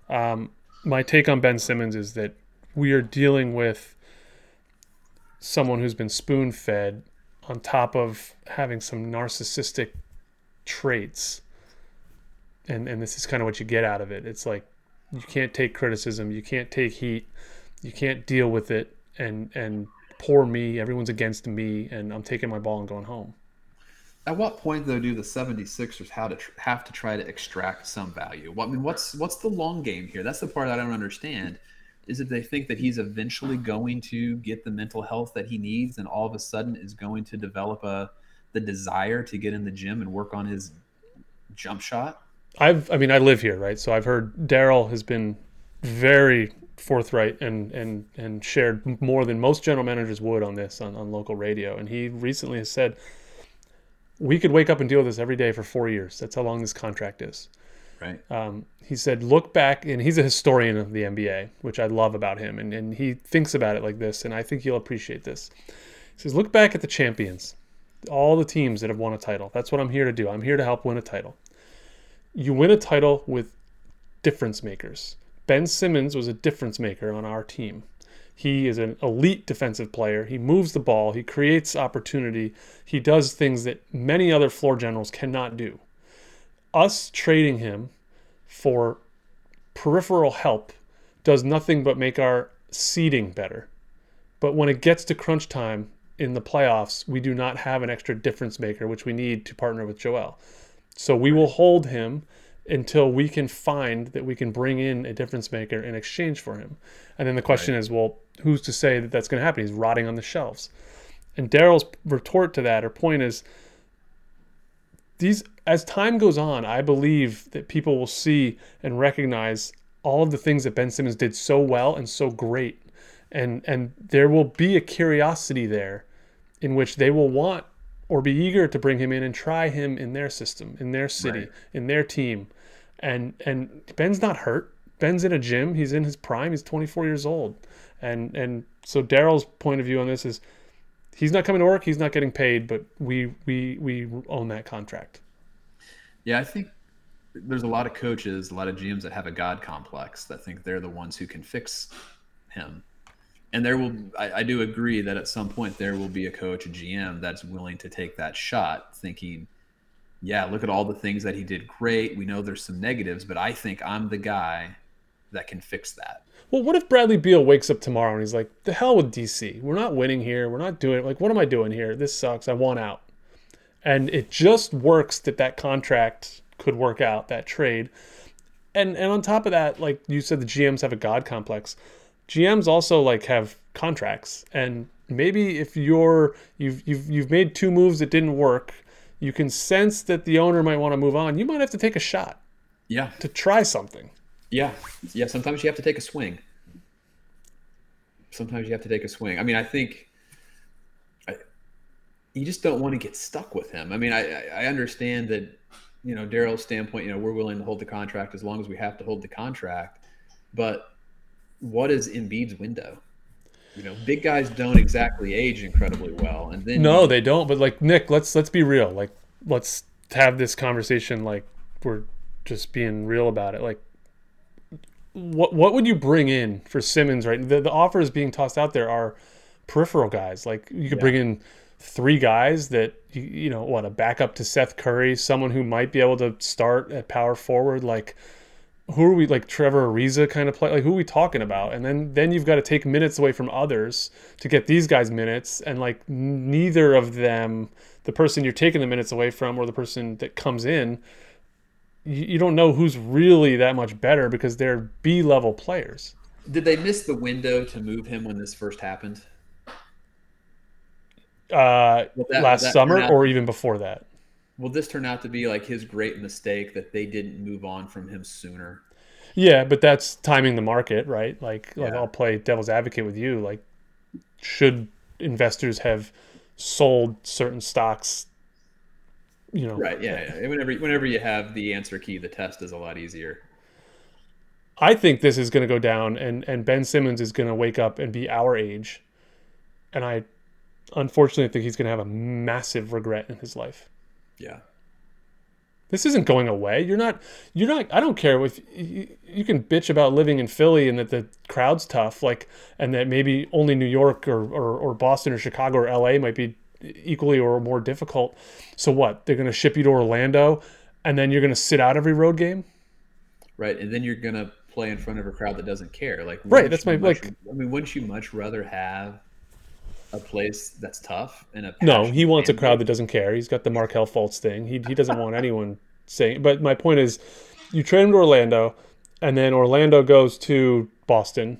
Um, my take on Ben Simmons is that we are dealing with someone who's been spoon fed on top of having some narcissistic traits. And, and this is kind of what you get out of it. It's like you can't take criticism, you can't take heat, you can't deal with it, and and poor me, everyone's against me, and I'm taking my ball and going home. At what point, though, do the 76ers how to tr- have to try to extract some value? I mean, what's what's the long game here? That's the part I don't understand. Is if they think that he's eventually going to get the mental health that he needs, and all of a sudden is going to develop a the desire to get in the gym and work on his jump shot. I've, I mean, I live here, right? So I've heard Daryl has been very forthright and and and shared more than most general managers would on this on, on local radio. And he recently has said, "We could wake up and deal with this every day for four years. That's how long this contract is." Right. Um, he said, "Look back," and he's a historian of the NBA, which I love about him, and and he thinks about it like this, and I think you'll appreciate this. He says, "Look back at the champions, all the teams that have won a title. That's what I'm here to do. I'm here to help win a title." you win a title with difference makers. Ben Simmons was a difference maker on our team. He is an elite defensive player. He moves the ball, he creates opportunity, he does things that many other floor generals cannot do. Us trading him for peripheral help does nothing but make our seeding better. But when it gets to crunch time in the playoffs, we do not have an extra difference maker, which we need to partner with Joel. So we will hold him until we can find that we can bring in a difference maker in exchange for him. And then the question right. is, well, who's to say that that's going to happen? He's rotting on the shelves. And Daryl's retort to that or point is these as time goes on, I believe that people will see and recognize all of the things that Ben Simmons did so well and so great. And and there will be a curiosity there in which they will want or be eager to bring him in and try him in their system, in their city, right. in their team. And and Ben's not hurt. Ben's in a gym. He's in his prime. He's 24 years old. And and so Daryl's point of view on this is he's not coming to work. He's not getting paid, but we we we own that contract. Yeah, I think there's a lot of coaches, a lot of GMs that have a God complex that think they're the ones who can fix him. And there will, I, I do agree that at some point there will be a coach, a GM that's willing to take that shot, thinking, yeah, look at all the things that he did great. We know there's some negatives, but I think I'm the guy that can fix that. Well, what if Bradley Beal wakes up tomorrow and he's like, the hell with DC. We're not winning here. We're not doing it. Like, what am I doing here? This sucks. I want out. And it just works that that contract could work out, that trade. And and on top of that, like you said, the GMs have a God complex. GMs also like have contracts. And maybe if you're you've you've you've made two moves that didn't work, you can sense that the owner might want to move on. You might have to take a shot. Yeah. To try something. Yeah. Yeah. Sometimes you have to take a swing. Sometimes you have to take a swing. I mean, I think I, you just don't want to get stuck with him. I mean, I, I understand that, you know, Daryl's standpoint, you know, we're willing to hold the contract as long as we have to hold the contract. But what is Embiid's window? You know, big guys don't exactly age incredibly well. And then No, they don't. But like Nic, let's let's be real. Like let's have this conversation like we're just being real about it. Like what what would you bring in for Simmons? Right, the, the offers being tossed out there are peripheral guys. Like you could yeah. bring in three guys that you, you know what a backup to Seth Curry, someone who might be able to start at power forward. Like who are we like Trevor Ariza kind of play? Like who are we talking about? And then then you've got to take minutes away from others to get these guys minutes, and like neither of them, the person you're taking the minutes away from or the person that comes in you, don't know who's really that much better because they're B level players. Did they miss the window to move him when this first happened? Uh, that, last summer or even before that. Will this turn out to be like his great mistake that they didn't move on from him sooner? Yeah, but that's timing the market, right? Like, yeah. like I'll play devil's advocate with you. Like, should investors have sold certain stocks you know. Right yeah, yeah. whenever whenever you have the answer key the test is a lot easier. I think this is going to go down and and ben simmons is going to wake up and be our age. And i unfortunately think he's going to have a massive regret in his life. Yeah. This isn't going away. You're not you're not i don't care if you, you can bitch about living in philly and that the crowd's tough like and that maybe only new york or, or, or boston or chicago or la might be equally or more difficult. So what? They're going to ship you to Orlando, and then you're going to sit out every road game. Right, and then you're going to play in front of a crowd that doesn't care. Like right, that's my much, like. I mean, wouldn't you much rather have a place that's tough and a no? He wants a crowd that doesn't care. He's got the Markelle Fultz thing. He he doesn't want *laughs* anyone saying. But my point is, you trade him to Orlando, and then Orlando goes to Boston.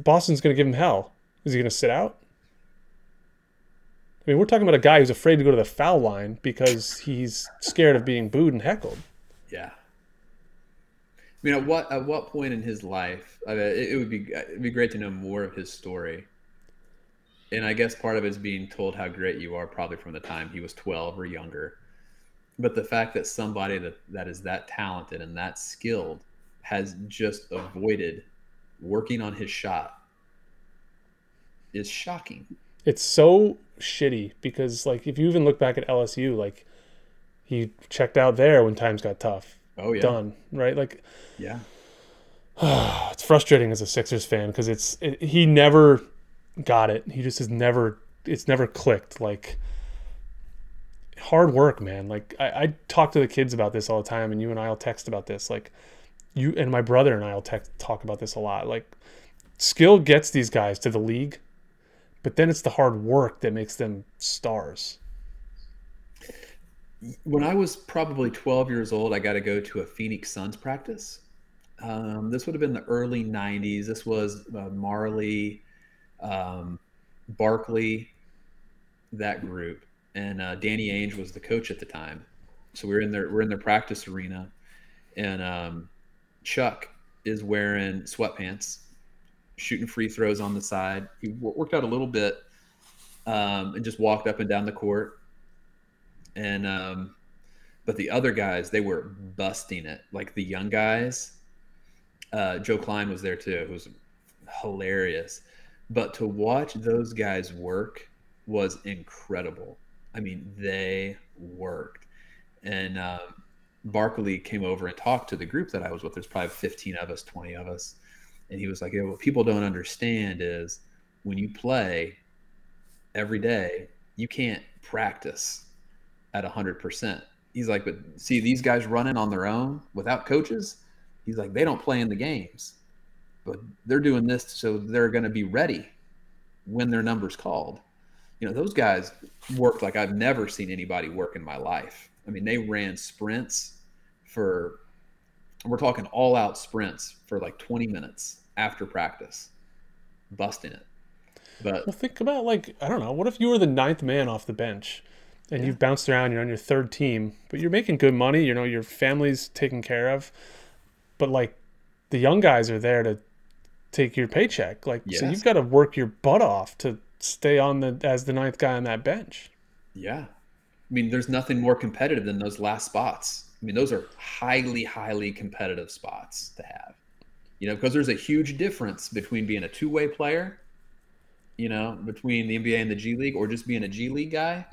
Boston's going to give him hell. Is he going to sit out? I mean, we're talking about a guy who's afraid to go to the foul line because he's scared of being booed and heckled. Yeah. I mean, at what at what point in his life? I mean, it, it would be it'd be great to know more of his story. And I guess part of it is being told how great you are, probably from the time he was twelve or younger. But the fact that somebody that, that is that talented and that skilled has just avoided working on his shot is shocking it's so shitty because like if you even look back at LSU, like he checked out there when times got tough. Oh yeah, done right. Like yeah, *sighs* it's frustrating as a Sixers fan because it's it, he never got it. He just has never. It's never clicked. Like hard work, man. Like I, I talk to the kids about this all the time, and you and I'll text about this. Like you and my brother and I will te- talk about this a lot. Like skill gets these guys to the league, but then it's the hard work that makes them stars. When I was probably 12 years old, I got to go to a Phoenix Suns practice. Um, this would have been the early 90s. This was uh, Majerle, um, Barkley, that group, and uh, Danny Ainge was the coach at the time. So we are in their we're in their practice arena, and um, Chuck is wearing sweatpants, shooting free throws on the side. He worked out a little bit, um, and just walked up and down the court. And um, but the other guys, they were busting it. Like the young guys, uh, Joe Kleine was there too, who was hilarious. But to watch those guys work was incredible. I mean, they worked. And um, Barkley came over and talked to the group that I was with. There's probably 15 of us, 20 of us. And he was like, yeah, what people don't understand is when you play every day, you can't practice at 100%. He's like, but see, these guys running on their own without coaches, he's like, they don't play in the games, but they're doing this so they're going to be ready when their number's called you know, those guys worked like I've never seen anybody work in my life. I mean, they ran sprints for, we're talking all out sprints for like 20 minutes after practice, busting it. But well, think about like, I don't know, what if you were the ninth man off the bench and yeah. you've bounced around, you're on your third team, but you're making good money, you know, your family's taken care of, but like the young guys are there to take your paycheck. Like, yes. so you've got to work your butt off to stay on the as the ninth guy on that bench. Yeah. I mean, there's nothing more competitive than those last spots. I mean, those are highly, highly competitive spots to have. You know, because there's a huge difference between being a two-way player, you know, between the NBA and the G League, or just being a G League guy.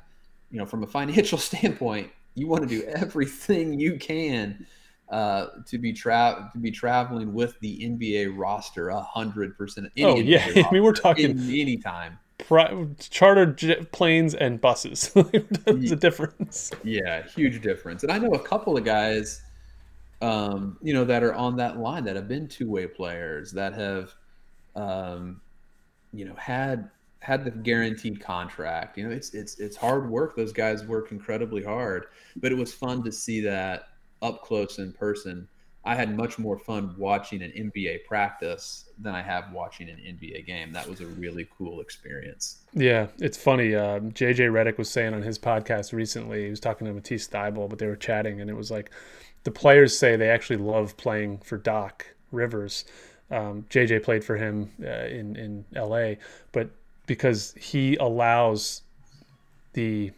You know, from a financial *laughs* standpoint, you want to do everything you can uh, to be tra- to be traveling with the NBA roster a hundred percent. Oh yeah, *laughs* I mean we're talking anytime pri- chartered jet planes and buses. *laughs* There's a difference. Yeah, huge difference. And I know a couple of guys, um, you know, that are on that line that have been two way players that have, um, you know, had had the guaranteed contract. You know, it's it's it's hard work. Those guys work incredibly hard, but it was fun to see that up close in person I had much more fun watching an NBA practice than I have watching an NBA game. That was a really cool experience. Yeah, it's funny. Uh, JJ Redick was saying on his podcast recently, he was talking to Matisse Thybulle, but they were chatting, and it was like the players say they actually love playing for Doc Rivers. Um, JJ played for him uh, in in LA, but because he allows the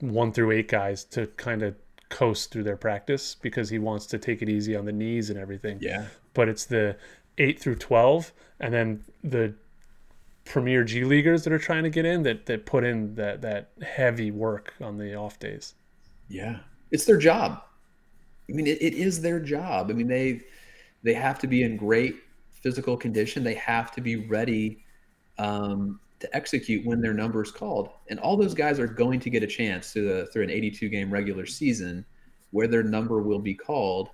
one through eight guys to kind of coast through their practice because he wants to take it easy on the knees and everything. Yeah. But it's the 8 through 12 and then the premier G leaguers that are trying to get in that that put in that that heavy work on the off days. Yeah. It's their job. I mean it, it is their job. I mean they they have to be in great physical condition. They have to be ready um, to execute when their number is called. And all those guys are going to get a chance through the through an 82 game regular season where their number will be called,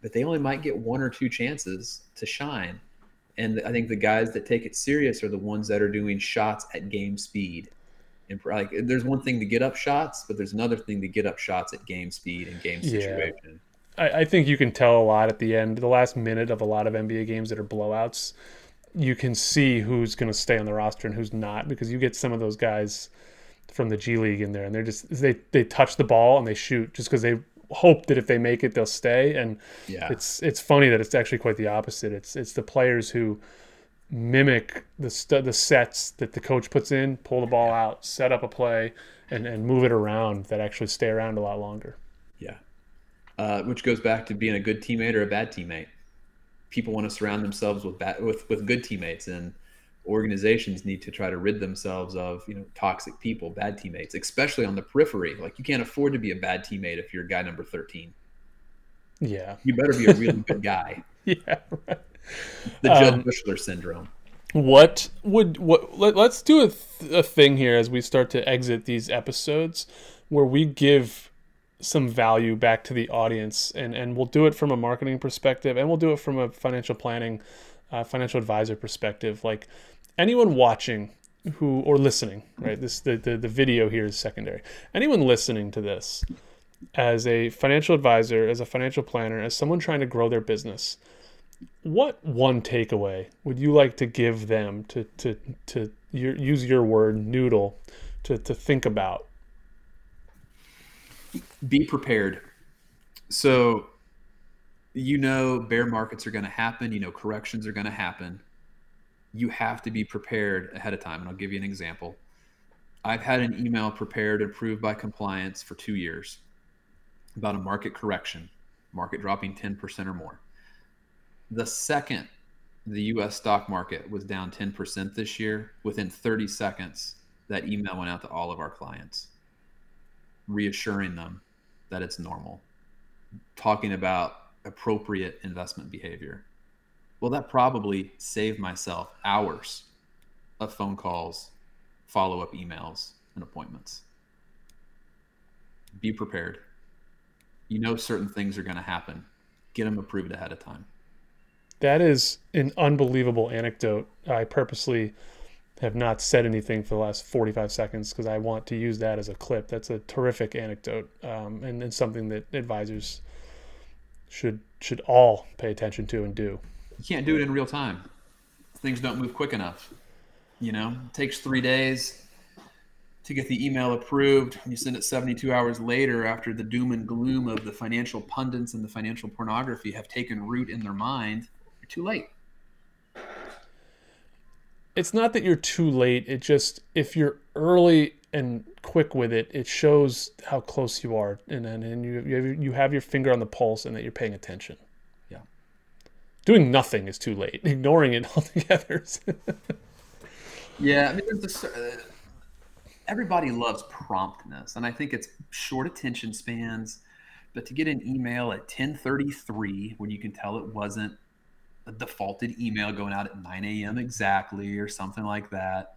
but they only might get one or two chances to shine. And I think the guys that take it serious are the ones that are doing shots at game speed. And like, there's one thing to get up shots, but there's another thing to get up shots at game speed and game situation. Yeah. I, I think you can tell a lot at the end, the last minute of a lot of NBA games that are blowouts you can see who's going to stay on the roster and who's not because you get some of those guys from the G League in there and they're just they they touch the ball and they shoot just because they hope that if they make it they'll stay and yeah. it's it's funny that it's actually quite the opposite. It's it's the players who mimic the st- the sets that the coach puts in pull the ball out set up a play and and move it around that actually stay around a lot longer. Yeah. Uh, which goes back to being a good teammate or a bad teammate people want to surround themselves with bad, with with good teammates and organizations need to try to rid themselves of you know toxic people bad teammates especially on the periphery. Like you can't afford to be a bad teammate if you're guy number 13 yeah. You better be a really good guy. *laughs* Yeah right. the Jud um, Buechler syndrome. what would what let, us do a, th- a thing here as we start to exit these episodes where we give some value back to the audience, and and we'll do it from a marketing perspective, and we'll do it from a financial planning, uh, financial advisor perspective. Like anyone watching who or listening, right? This the, the the video here is secondary. Anyone listening to this as a financial advisor, as a financial planner, as someone trying to grow their business, what one takeaway would you like to give them to to to your, use your word noodle to to think about? Be prepared. So you know bear markets are going to happen, you know corrections are going to happen. You have to be prepared ahead of time and I'll give you an example. I've had an email prepared and approved by compliance for 2 years about a market correction, market dropping 10% or more. The second the US stock market was down 10% this year, within 30 seconds, that email went out to all of our clients, reassuring them that it's normal, talking about appropriate investment behavior. Well, that probably saved myself hours of phone calls, follow up emails, and appointments. Be prepared you know certain things are going to happen. Get them approved ahead of time. That is an unbelievable anecdote. I purposely have not said anything for the last 45 seconds because I want to use that as a clip. That's a terrific anecdote um, and, and something that advisors should should all pay attention to and do. You can't do it in real time. Things don't move quick enough. You know, it takes three days to get the email approved. You send it 72 hours later after the doom and gloom of the financial pundits and the financial pornography have taken root in their mind. You're too late. It's not that you're too late. It just, if you're early and quick with it, it shows how close you are and, and, and you, you, have, you have your finger on the pulse and that you're paying attention. Yeah. Doing nothing is too late. *laughs* Ignoring it *laughs* altogether. yeah. I mean, there's a, uh, everybody loves promptness, and I think it's short attention spans. But to get an email at 10:33 when you can tell it wasn't a defaulted email going out at 9 a.m. exactly or something like that.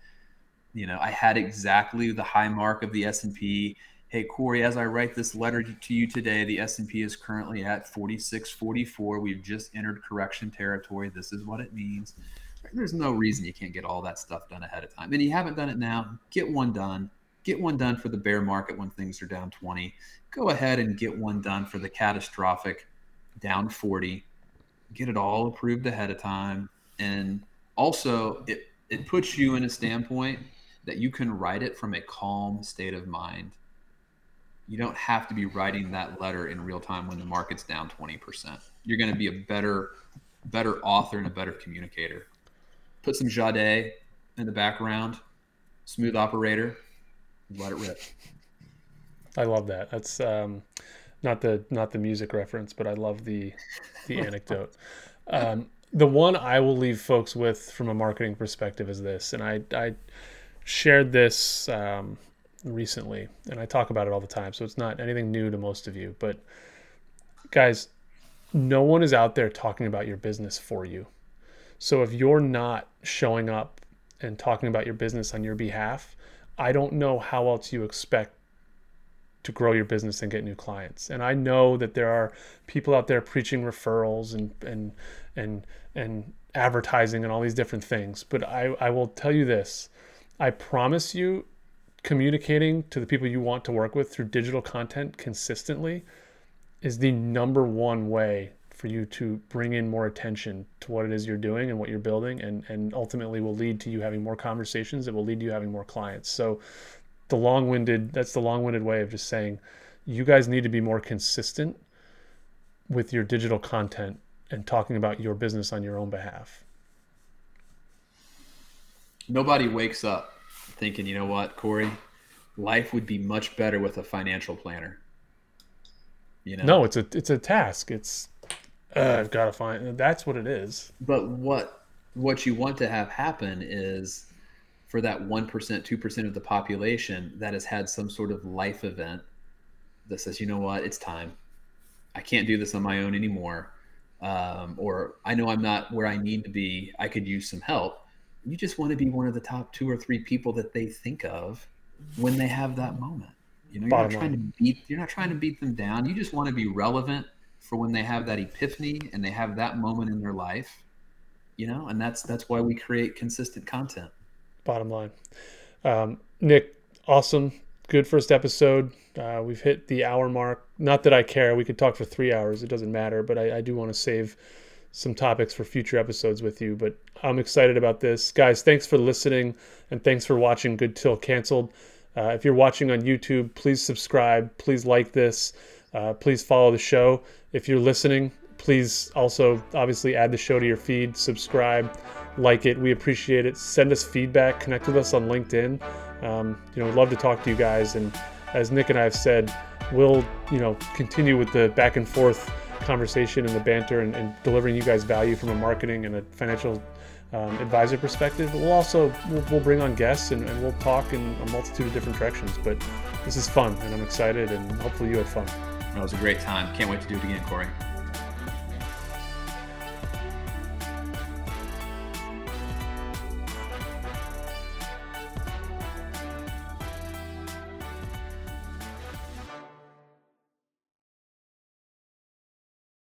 You know, I had exactly the high mark of the S&P. Hey Corey, as I write this letter to you today, the S&P is currently at 4644. We've just entered correction territory. This is what it means there's no reason you can't get all that stuff done ahead of time. And you haven't done it now, get one done. Get one done for the bear market when things are down 20. Go ahead and get one done for the catastrophic down 40. Get it all approved ahead of time. And also, it, it puts you in a standpoint that you can write it from a calm state of mind. You don't have to be writing that letter in real time when the market's down 20%. You're going to be a better better author and a better communicator put some Sade in the background, smooth operator, let it rip. I love that. That's um, not the not the music reference, but I love the the anecdote. Um, the one I will leave folks with from a marketing perspective is this, and I I shared this um, recently, and I talk about it all the time, so it's not anything new to most of you. But guys, no one is out there talking about your business for you. So if you're not showing up and talking about your business on your behalf, I don't know how else you expect to grow your business and get new clients. And I know that there are people out there preaching referrals and and and and advertising and all these different things. But I, I will tell you this. I promise you communicating to the people you want to work with through digital content consistently is the number one way for you to bring in more attention to what it is you're doing and what you're building and and ultimately will lead to you having more conversations it will lead to you having more clients so the long-winded that's the long-winded way of just saying you guys need to be more consistent with your digital content and talking about your business on your own behalf nobody wakes up thinking you know what corey life would be much better with a financial planner you know no it's a it's a task it's uh, I've got to find. That's what it is. But what what you want to have happen is for that one percent, two percent of the population that has had some sort of life event that says, you know what, it's time. I can't do this on my own anymore. Um, or I know I'm not where I need to be. I could use some help. You just want to be one of the top two or three people that they think of when they have that moment. You know, you're Bottom not trying line. to beat. You're not trying to beat them down. You just want to be relevant for when they have that epiphany and they have that moment in their life. You know, and that's that's why we create consistent content. Bottom line, um, Nic, awesome, good first episode. Uh, we've hit the hour mark. Not that I care. We could talk for three hours. It doesn't matter. But I, I do want to save some topics for future episodes with you. But I'm excited about this, guys. Thanks for listening and thanks for watching Good Till Canceled. Uh, if you're watching on YouTube, please subscribe. Please like this. Uh, please follow the show. If you're listening, please also obviously add the show to your feed, subscribe, like it. We appreciate it. Send us feedback. Connect with us on LinkedIn. Um, you know, we'd love to talk to you guys. And as Nic and I have said, we'll you know continue with the back and forth conversation and the banter and, and delivering you guys value from a marketing and a financial um, advisor perspective. But we'll also we'll, we'll bring on guests and, and, we'll talk in a multitude of different directions. But this is fun, and I'm excited, and hopefully you had fun. That was a great time. Can't wait to do it again, Corey.